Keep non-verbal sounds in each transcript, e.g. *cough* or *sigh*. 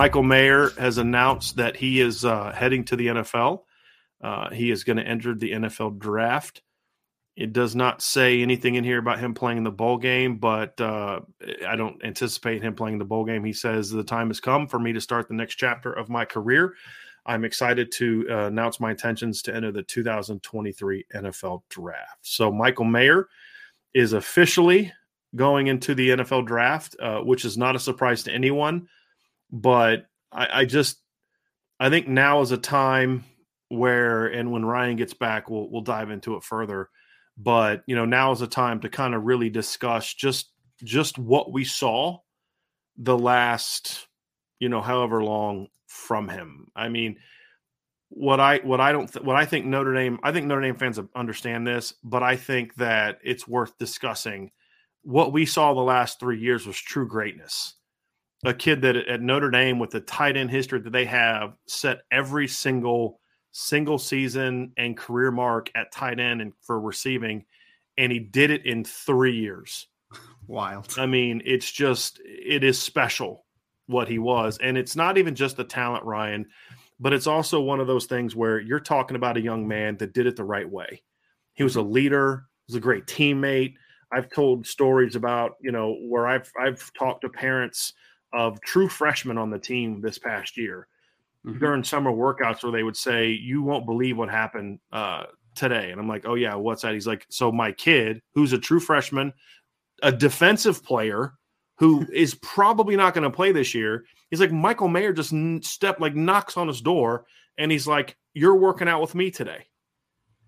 Michael Mayer has announced that he is uh, heading to the NFL. Uh, he is going to enter the NFL draft. It does not say anything in here about him playing the bowl game, but uh, I don't anticipate him playing the bowl game. He says the time has come for me to start the next chapter of my career. I'm excited to uh, announce my intentions to enter the 2023 NFL draft. So, Michael Mayer is officially going into the NFL draft, uh, which is not a surprise to anyone but I, I just I think now is a time where and when Ryan gets back, we'll we'll dive into it further. But you know, now is a time to kind of really discuss just just what we saw the last, you know, however long from him. I mean, what I what I don't th- what I think Notre Dame I think Notre Dame fans understand this, but I think that it's worth discussing. What we saw the last three years was true greatness a kid that at Notre Dame with the tight end history that they have set every single single season and career mark at tight end and for receiving, and he did it in three years. Wild. I mean, it's just it is special what he was, and it's not even just the talent, Ryan, but it's also one of those things where you're talking about a young man that did it the right way. He was a mm-hmm. leader, he was a great teammate. I've told stories about you know where I've I've talked to parents of true freshmen on the team this past year mm-hmm. during summer workouts where they would say, You won't believe what happened uh, today. And I'm like, Oh, yeah, what's that? He's like, So my kid, who's a true freshman, a defensive player who *laughs* is probably not going to play this year, he's like, Michael Mayer just stepped, like, knocks on his door and he's like, You're working out with me today.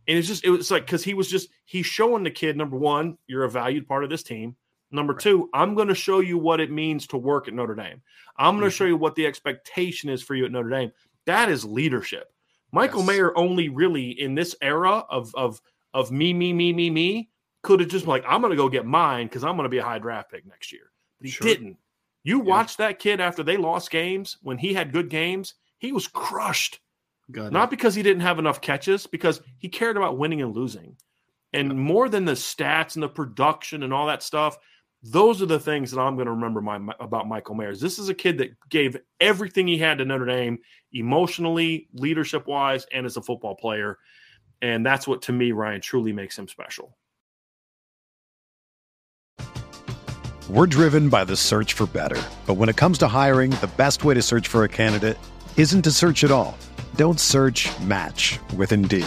And it's just, it was like, because he was just, he's showing the kid, number one, you're a valued part of this team. Number two, I'm going to show you what it means to work at Notre Dame. I'm going to show mm-hmm. you what the expectation is for you at Notre Dame. That is leadership. Michael yes. Mayer only really in this era of of of me, me, me, me, me, could have just been like, I'm going to go get mine because I'm going to be a high draft pick next year. But he sure. didn't. You yeah. watched that kid after they lost games when he had good games, he was crushed. Got Not it. because he didn't have enough catches, because he cared about winning and losing. And more than the stats and the production and all that stuff, those are the things that I'm going to remember my, about Michael Mayers. This is a kid that gave everything he had to Notre Dame, emotionally, leadership wise, and as a football player. And that's what, to me, Ryan, truly makes him special. We're driven by the search for better. But when it comes to hiring, the best way to search for a candidate isn't to search at all. Don't search match with Indeed.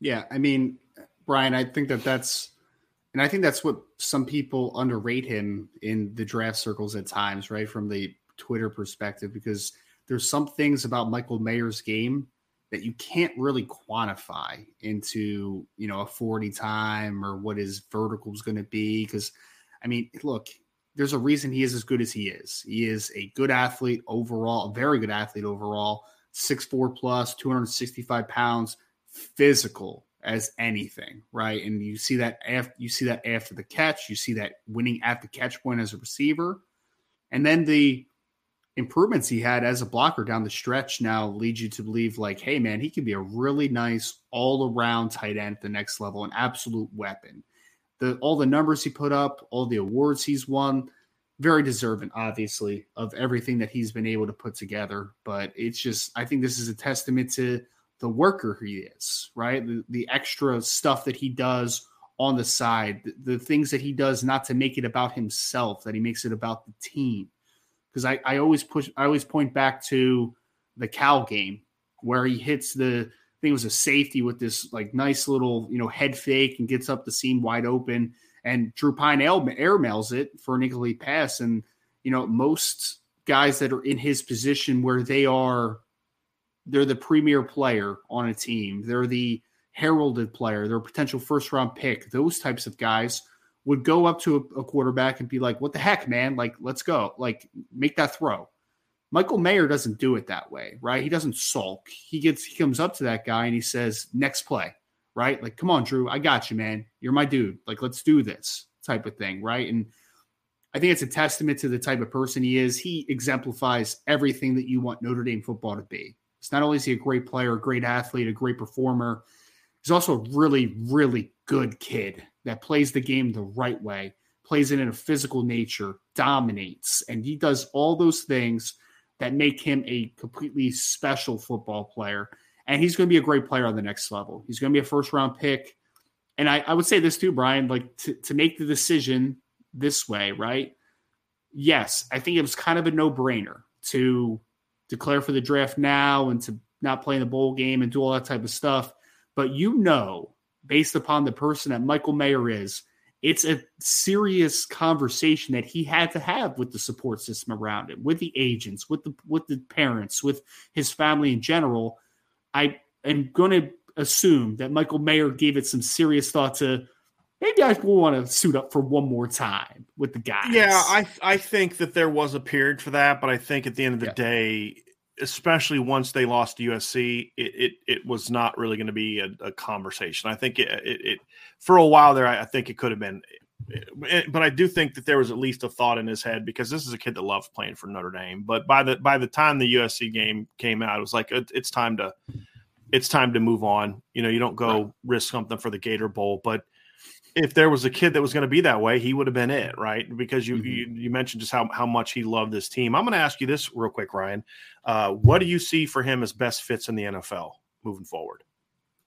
Yeah, I mean, Brian, I think that that's, and I think that's what some people underrate him in the draft circles at times, right? From the Twitter perspective, because there's some things about Michael Mayer's game that you can't really quantify into, you know, a 40 time or what his vertical is going to be. Because, I mean, look, there's a reason he is as good as he is. He is a good athlete overall, a very good athlete overall, six four plus, 265 pounds physical as anything, right? And you see that after you see that after the catch, you see that winning at the catch point as a receiver, and then the improvements he had as a blocker down the stretch now lead you to believe like, hey man, he can be a really nice all around tight end at the next level, an absolute weapon. The all the numbers he put up, all the awards he's won, very deserving, obviously, of everything that he's been able to put together. But it's just, I think this is a testament to the worker he is, right? The, the extra stuff that he does on the side, the, the, things that he does not to make it about himself, that he makes it about the team. Because I, I always push, I always point back to the Cal game where he hits the, I think it was a safety with this like nice little, you know, head fake and gets up the seam wide open. And Drew Pyne airmails it for an incomplete pass. And, you know, most guys that are in his position where they are they're the premier player on a team. They're the heralded player. They're a potential first round pick. Those types of guys would go up to a, a, quarterback and be like, "What the heck, man? Like, let's go. Like, make that throw." Michael Mayer doesn't do it that way, right? He doesn't sulk. He gets he comes up to that guy and he says, "Next play." Right? Like, "Come on, Drew. I got you, man. You're my dude. Like, let's do this." type of thing, right? And I think it's a testament to the type of person he is. He exemplifies everything that you want Notre Dame football to be. It's not only is he a great player, a great athlete, a great performer, he's also a really, really good kid that plays the game the right way, plays it in a physical nature, dominates, and he does all those things that make him a completely special football player. And he's going to be a great player on the next level. He's going to be a first round pick. And I, I would say this too, Brian, like to, to make the decision this way, right? Yes, I think it was kind of a no brainer to declare for the draft now and to not play in the bowl game and do all that type of stuff. But you know, based upon the person that Michael Mayer is, it's a serious conversation that he had to have with the support system around him, with the agents, with the with the parents, with his family in general. I am going to assume that Michael Mayer gave it some serious thought to maybe I will want to suit up for one more time with the guys. Yeah, I I think that there was a period for that, but I think at the end of the yeah. day, especially once they lost to USC, it it, it was not really going to be a, a, conversation. I think it, it, it, for a while there, I, I think it could have been. Eh, but I do think that there was at least a thought in his head because this is a kid that loves playing for Notre Dame. But by the by the time the USC game came out, it was like it, it's time to it's time to move on. You know, you don't go right. risk something for the Gator Bowl, but if there was a kid that was going to be that way, he would have been it, right? Because you, mm-hmm. you, you mentioned just how how much he loved this team. I'm going to ask you this real quick, Ryan. Uh, what do you see for him as best fits in the NFL moving forward?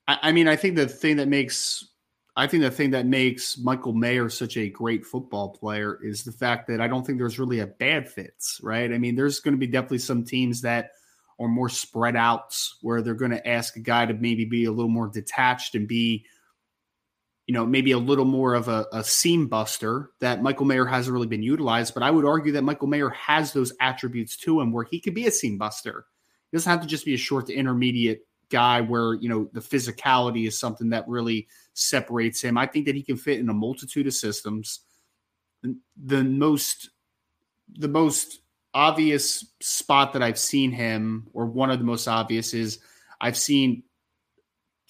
I, I mean, I think the thing that makes I think the thing that makes Michael Mayer such a great football player is the fact that I don't think there's really a bad fits, right? I mean, there's going to be definitely some teams that are more spread outs where they're going to ask a guy to maybe be a little more detached and be you know, maybe a little more of a, a, seam buster that Michael Mayer hasn't really been utilized. But I would argue that Michael Mayer has those attributes to him where he could be a seam buster. He doesn't have to just be a short to intermediate guy where you know the physicality is something that really separates him. I think that he can fit in a multitude of systems. The most the most obvious spot that I've seen him, or one of the most obvious, is I've seen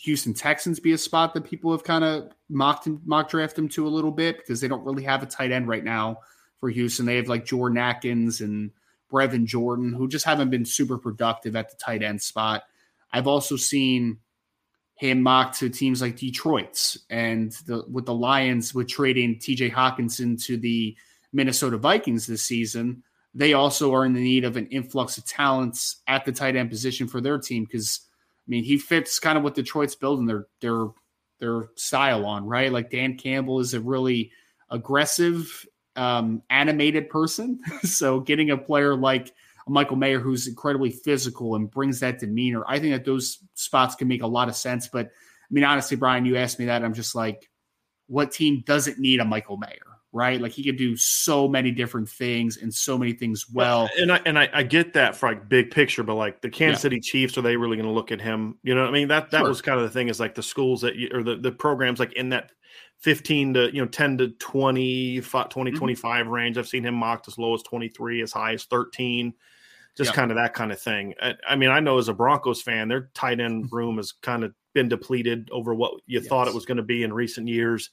Houston Texans be a spot that people have kind of mocked him, mock draft him to a little bit because they don't really have a tight end right now for Houston. They have like Jordan Akins and Brevin Jordan, who just haven't been super productive at the tight end spot. I've also seen him mocked to teams like Detroit's and the, with the Lions with trading TJ Hockenson to the Minnesota Vikings this season. They also are in the need of an influx of talents at the tight end position for their team because mean he fits kind of what Detroit's building their their their style on, right? Like Dan Campbell is a really aggressive, um, animated person. *laughs* so getting a player like Michael Mayer, who's incredibly physical and brings that demeanor, I think that those spots can make a lot of sense. But I mean, honestly, Brian, you asked me that, I'm just like, what team doesn't need a Michael Mayer? Right, like he could do so many different things and so many things well. And I and I, I get that for like big picture, but like the Kansas yeah. City Chiefs, are they really going to look at him? You know, I mean that that sure. was kind of the thing is like the schools that you, or the the programs like in that 15 to you know 10 to 20 20 mm-hmm. 25 range i've seen him mocked as low as 23 as high as 13 just yep. kind of that kind of thing. I, I, mean, I know as a Broncos fan, their tight end *laughs* room has kind of been depleted over what you yes. thought it was going to be in recent years.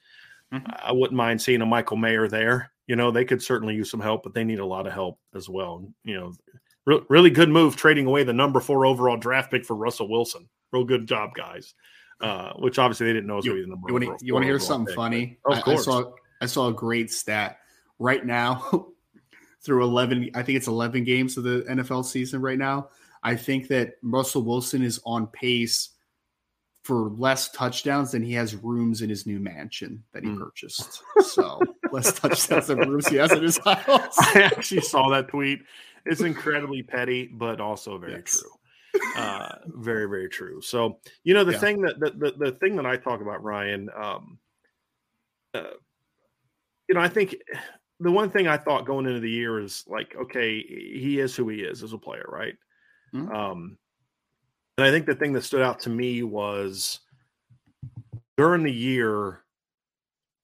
Mm-hmm. I wouldn't mind seeing a Michael Mayer there. You know, they could certainly use some help, but they need a lot of help as well. You know, re- really good move trading away the number four overall draft pick for Russell Wilson. Real good job, guys. Uh, which obviously they didn't know was going to be the number. You want to hear something pick, funny? Of course. I, I saw I saw a great stat right now. *laughs* through 11 i think it's 11 games of the nfl season right now i think that russell wilson is on pace for less touchdowns than he has rooms in his new mansion that he mm. purchased so *laughs* less touchdowns than rooms he has in his *laughs* house i actually saw that tweet it's *laughs* incredibly petty but also very yes. true uh, very very true so you know the yeah. thing that the, the, the thing that i talk about ryan um, uh, you know i think the one thing I thought going into the year is like, okay, he is who he is as a player, right? Mm-hmm. Um, and I think the thing that stood out to me was during the year,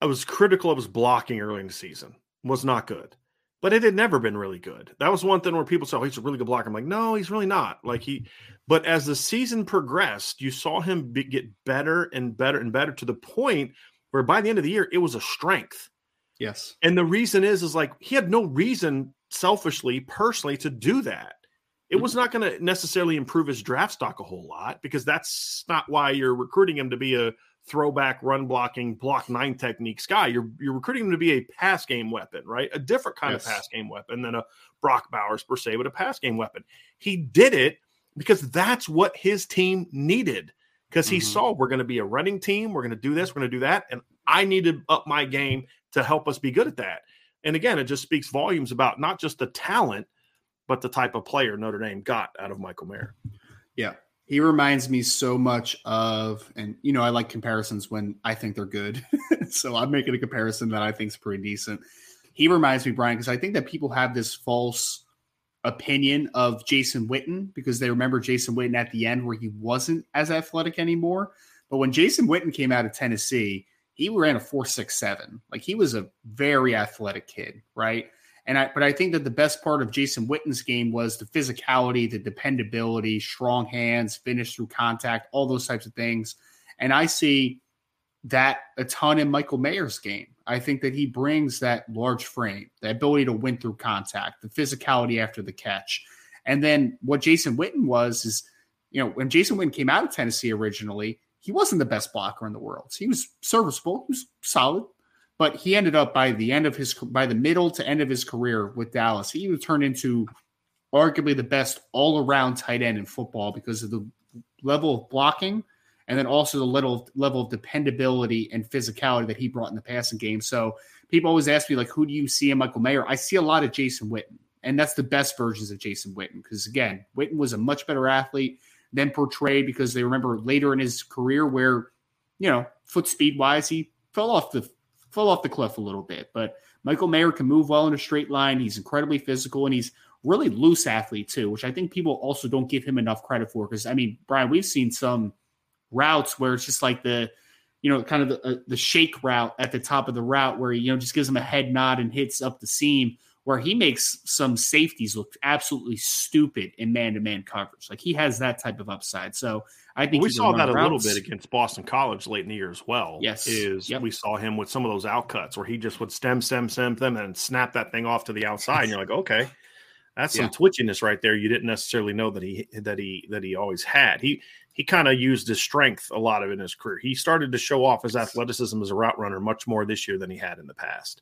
I was critical of his blocking early in the season. Was not good, but it had never been really good. That was one thing where people said, "Oh, he's a really good blocker." I'm like, no, he's really not. Like he, but as the season progressed, you saw him be, get better and better and better to the point where by the end of the year, it was a strength Yes. And the reason is, is like he had no reason selfishly, personally, to do that. It was not going to necessarily improve his draft stock a whole lot because that's not why you're recruiting him to be a throwback run blocking block nine techniques guy. You're you're recruiting him to be a pass game weapon, right? A different kind yes. of pass game weapon than a Brock Bowers per se, but a pass game weapon. He did it because that's what his team needed. Because he mm-hmm. saw we're going to be a running team, we're going to do this, we're going to do that, and I need to up my game to help us be good at that. And again, it just speaks volumes about not just the talent, but the type of player Notre Dame got out of Michael Mayer. Yeah. He reminds me so much of, and you know, I like comparisons when I think they're good. *laughs* so I'm making a comparison that I think is pretty decent. He reminds me, Brian, because I think that people have this false opinion of Jason Witten because they remember Jason Witten at the end where he wasn't as athletic anymore. But when Jason Witten came out of Tennessee, he ran a four six seven. Like he was a very athletic kid, right? And I, but I think that the best part of Jason Witten's game was the physicality, the dependability, strong hands, finish through contact, all those types of things. And I see that a ton in Michael Mayer's game. I think that he brings that large frame, the ability to win through contact, the physicality after the catch. And then what Jason Witten was is, you know, when Jason Witten came out of Tennessee originally, he wasn't the best blocker in the world. He was serviceable, he was solid, but he ended up by the end of his by the middle to end of his career with Dallas, he would turn into arguably the best all-around tight end in football because of the level of blocking and then also the level level of dependability and physicality that he brought in the passing game. So people always ask me like, who do you see in Michael Mayer? I see a lot of Jason Witten, and that's the best versions of Jason Witten because again, Witten was a much better athlete than portrayed because they remember later in his career where, you know, foot speed wise, he fell off the fell off the cliff a little bit. But Michael Mayer can move well in a straight line. He's incredibly physical and he's really loose athlete too, which I think people also don't give him enough credit for. Because I mean, Brian, we've seen some routes where it's just like the, you know, kind of the, uh, the shake route at the top of the route where he, you know just gives him a head nod and hits up the seam. Where he makes some safeties look absolutely stupid in man-to-man coverage, like he has that type of upside. So I think we saw that a little bit against Boston College late in the year as well. Yes, is yep. we saw him with some of those outcuts where he just would stem, stem, stem them and snap that thing off to the outside, and you're like, okay, that's some twitchiness right there. You didn't necessarily know that he that he that he always had. He he kind of used his strength a lot of in his career. He started to show off his athleticism as a route runner much more this year than he had in the past.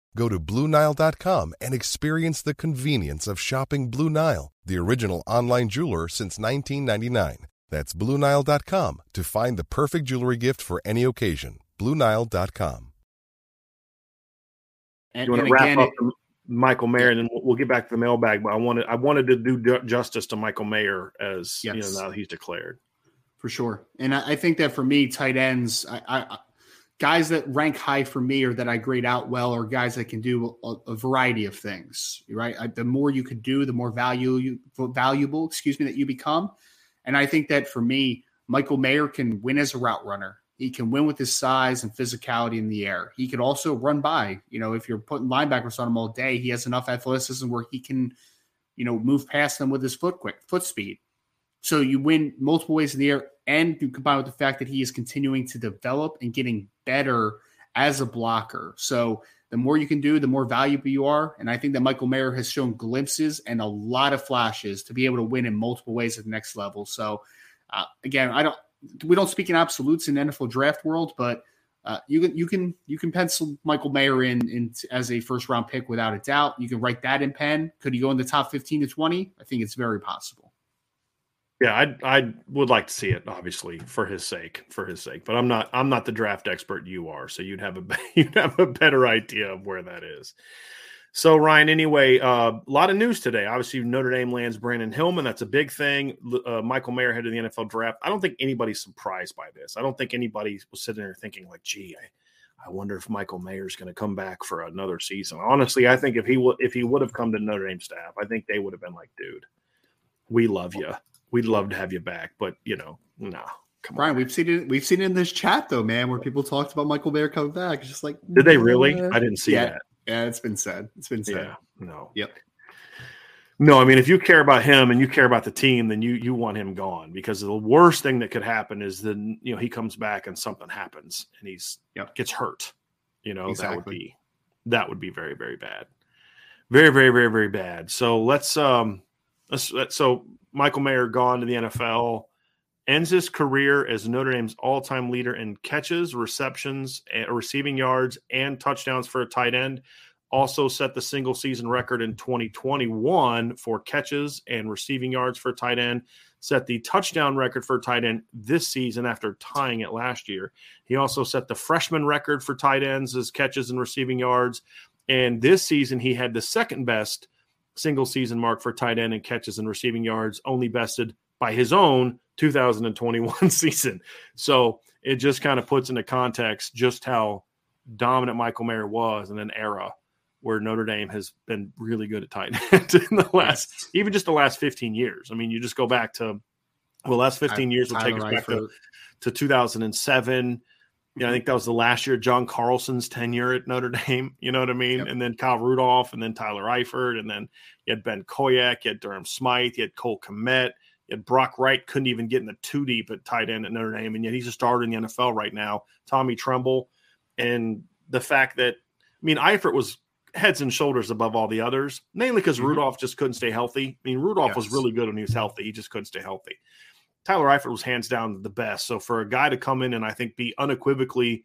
Go to BlueNile.com and experience the convenience of shopping Blue Nile, the original online jeweler since 1999. That's BlueNile.com to find the perfect jewelry gift for any occasion. BlueNile.com. And, you want to wrap again, up it, Michael Mayer, and then we'll, we'll, get back to the mailbag. But I wanted I wanted to do justice to Michael Mayer as yes. you know now he's declared for sure. And I, I, think that for me, tight ends, I, I, guys that rank high for me or that I grade out well are guys that can do a, a variety of things. Right, I, the more you can do, the more value you valuable, excuse me, that you become. And I think that for me, Michael Mayer can win as a route runner. He can win with his size and physicality in the air. He can also run by. You know, if you're putting linebackers on him all day, he has enough athleticism where he can, you know, move past them with his foot quick, foot speed. So you win multiple ways in the air, and you combine with the fact that he is continuing to develop and getting better as a blocker. So the more you can do, the more valuable you are. And I think that Michael Mayer has shown glimpses and a lot of flashes to be able to win in multiple ways at the next level. So uh, again, I don't we don't speak in absolutes in NFL draft world, but uh, you can you can you can pencil Michael Mayer in, in as a first round pick without a doubt. You can write that in pen. Could he go in the top fifteen to twenty? I think it's very possible. Yeah, I I would like to see it, obviously, for his sake, for his sake. But I'm not I'm not the draft expert you are, so you'd have a *laughs* you'd have a better idea of where that is. So Ryan, anyway, uh, a lot of news today. Obviously, Notre Dame lands Brandon Hillman. That's a big thing. Uh, Michael Mayer head of the NFL draft. I don't think anybody's surprised by this. I don't think anybody was sitting there thinking like, "Gee, I, I wonder if Michael Mayer's going to come back for another season." Honestly, I think if he would if he would have come to Notre Dame staff, I think they would have been like, "Dude, we love you. We'd love to have you back." But you know, no. Come Brian, on, we've seen it. We've seen it in this chat though, man, where people talked about Michael Mayer coming back. It's just like, did they really? I didn't see yeah. that. Yeah, it's been said. It's been said. Yeah, no. Yep. No, I mean, if you care about him and you care about the team, then you you want him gone because the worst thing that could happen is then you know he comes back and something happens and he's yep. gets hurt. You know exactly. that would be that would be very very bad, very very very very bad. So let's um let's, let's so Michael Mayer gone to the NFL ends his career as Notre Dame's all-time leader in catches, receptions, receiving yards, and touchdowns for a tight end. Also set the single season record in 2021 for catches and receiving yards for a tight end. Set the touchdown record for a tight end this season after tying it last year. He also set the freshman record for tight ends as catches and receiving yards. And this season, he had the second best single season mark for tight end and catches and receiving yards, only bested by his own 2021 *laughs* season. So it just kind of puts into context just how dominant Michael Mayer was in an era where Notre Dame has been really good at tight end *laughs* in the last, even just the last 15 years. I mean, you just go back to, well, last 15 years will take us back to, to 2007. You know, I think that was the last year John Carlson's tenure at Notre *laughs* Dame. You know what I mean? Yep. And then Kyle Rudolph, and then Tyler Eifert, and then you had Ben Koyack, you had Durham Smythe, you had Cole Kmet, and Brock Wright couldn't even get in the two deep at tight end at Notre Dame, and yet he's a starter in the NFL right now. Tommy Tremble, and the fact that I mean Eifert was heads and shoulders above all the others, mainly because Mhm. Rudolph just couldn't stay healthy. I mean, Rudolph was really good when he was healthy. He just couldn't stay healthy. Tyler Eifert was hands down the best. So for a guy to come in and I think be unequivocally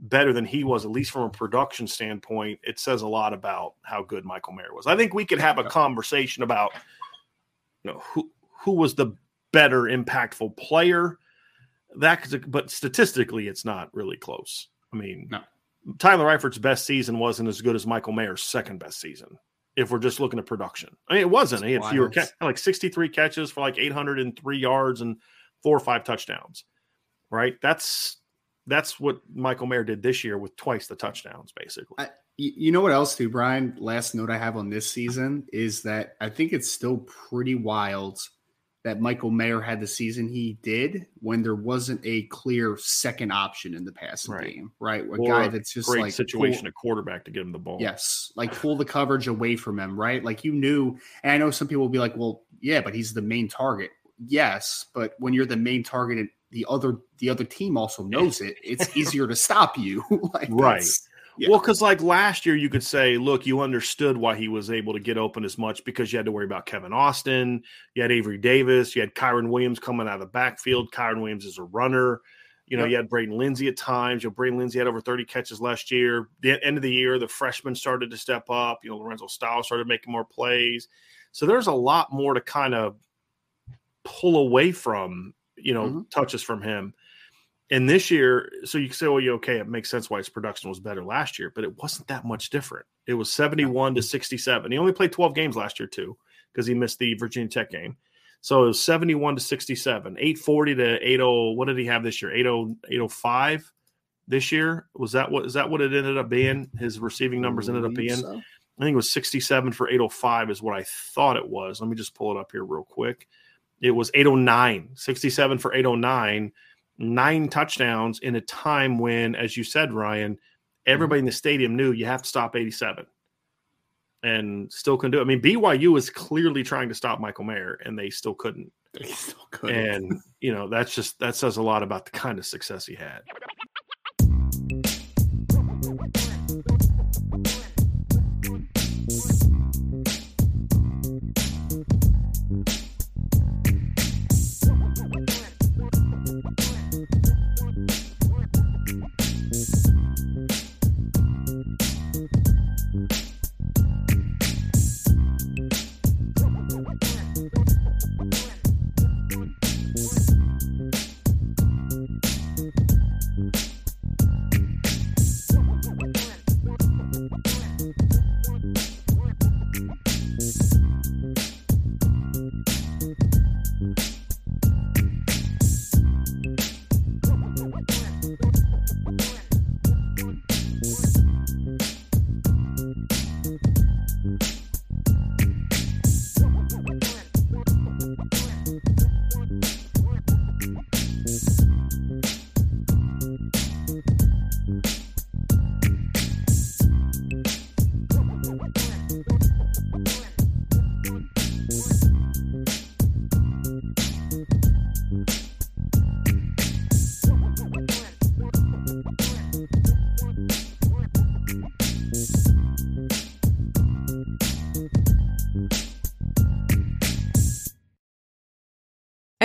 better than he was, at least from a production standpoint, it says a lot about how good Michael Mayer was. I think we could have a conversation about you know who who was the better impactful player. That but statistically, it's not really close. I mean, No. Tyler Eifert's best season wasn't as good as Michael Mayer's second best season. If we're just looking at production, I mean, it wasn't. He had It's fewer, ca- like sixty-three catches for like eight hundred and three yards and four or five touchdowns. Right? That's that's what Michael Mayer did this year with twice the touchdowns, basically. I- You you know what else, too, Brian? Last note I have on this season is that I think it's still pretty wild that Michael Mayer had the season he did when there wasn't a clear second option in the passing Right. game, right? A Or guy that's just Great like situation pull- at quarterback to get him the ball. Yes, like pull the coverage away from him, right? Like you knew, and I know some people will be like, "Well, yeah, but he's the main target." Yes, but when you're the main target and the other the other team also knows it, it's easier to stop you. *laughs* like Right. that's- Yeah. Well, because like last year, you could say, look, you understood why he was able to get open as much because you had to worry about Kevin Austin, you had Avery Davis, you had Kyren Williams coming out of the backfield. Kyren Williams is a runner. You know, Yep. you had Braden Lenzy at times. You know, Braden Lenzy had over 30 catches last year. The end of the year, the freshmen started to step up. You know, Lorenzo Styles started making more plays. So there's a lot more to kind of pull away from, you know, Mhm. touches from him. And this year, so you can say, well, you okay, it makes sense why his production was better last year, but it wasn't that much different. It was 71 to 67. He only played 12 games last year, too, because he missed the Virginia Tech game. So it was 71 to 67, 840 to 80. What did he have this year? 80, 805 this year? Was that what is that what it ended up being? His receiving numbers ended up being? so. I think it was 67 for 805 is what I thought it was. Let me just pull it up here real quick. It was 809, 67 for 809, nine touchdowns in a time when, as you said, Ryan, everybody in the stadium knew you have to stop 87 and still couldn't do it. I mean, BYU was clearly trying to stop Michael Mayer and they still couldn't. They still couldn't. And, you know, that's just, that says a lot about the kind of success he had.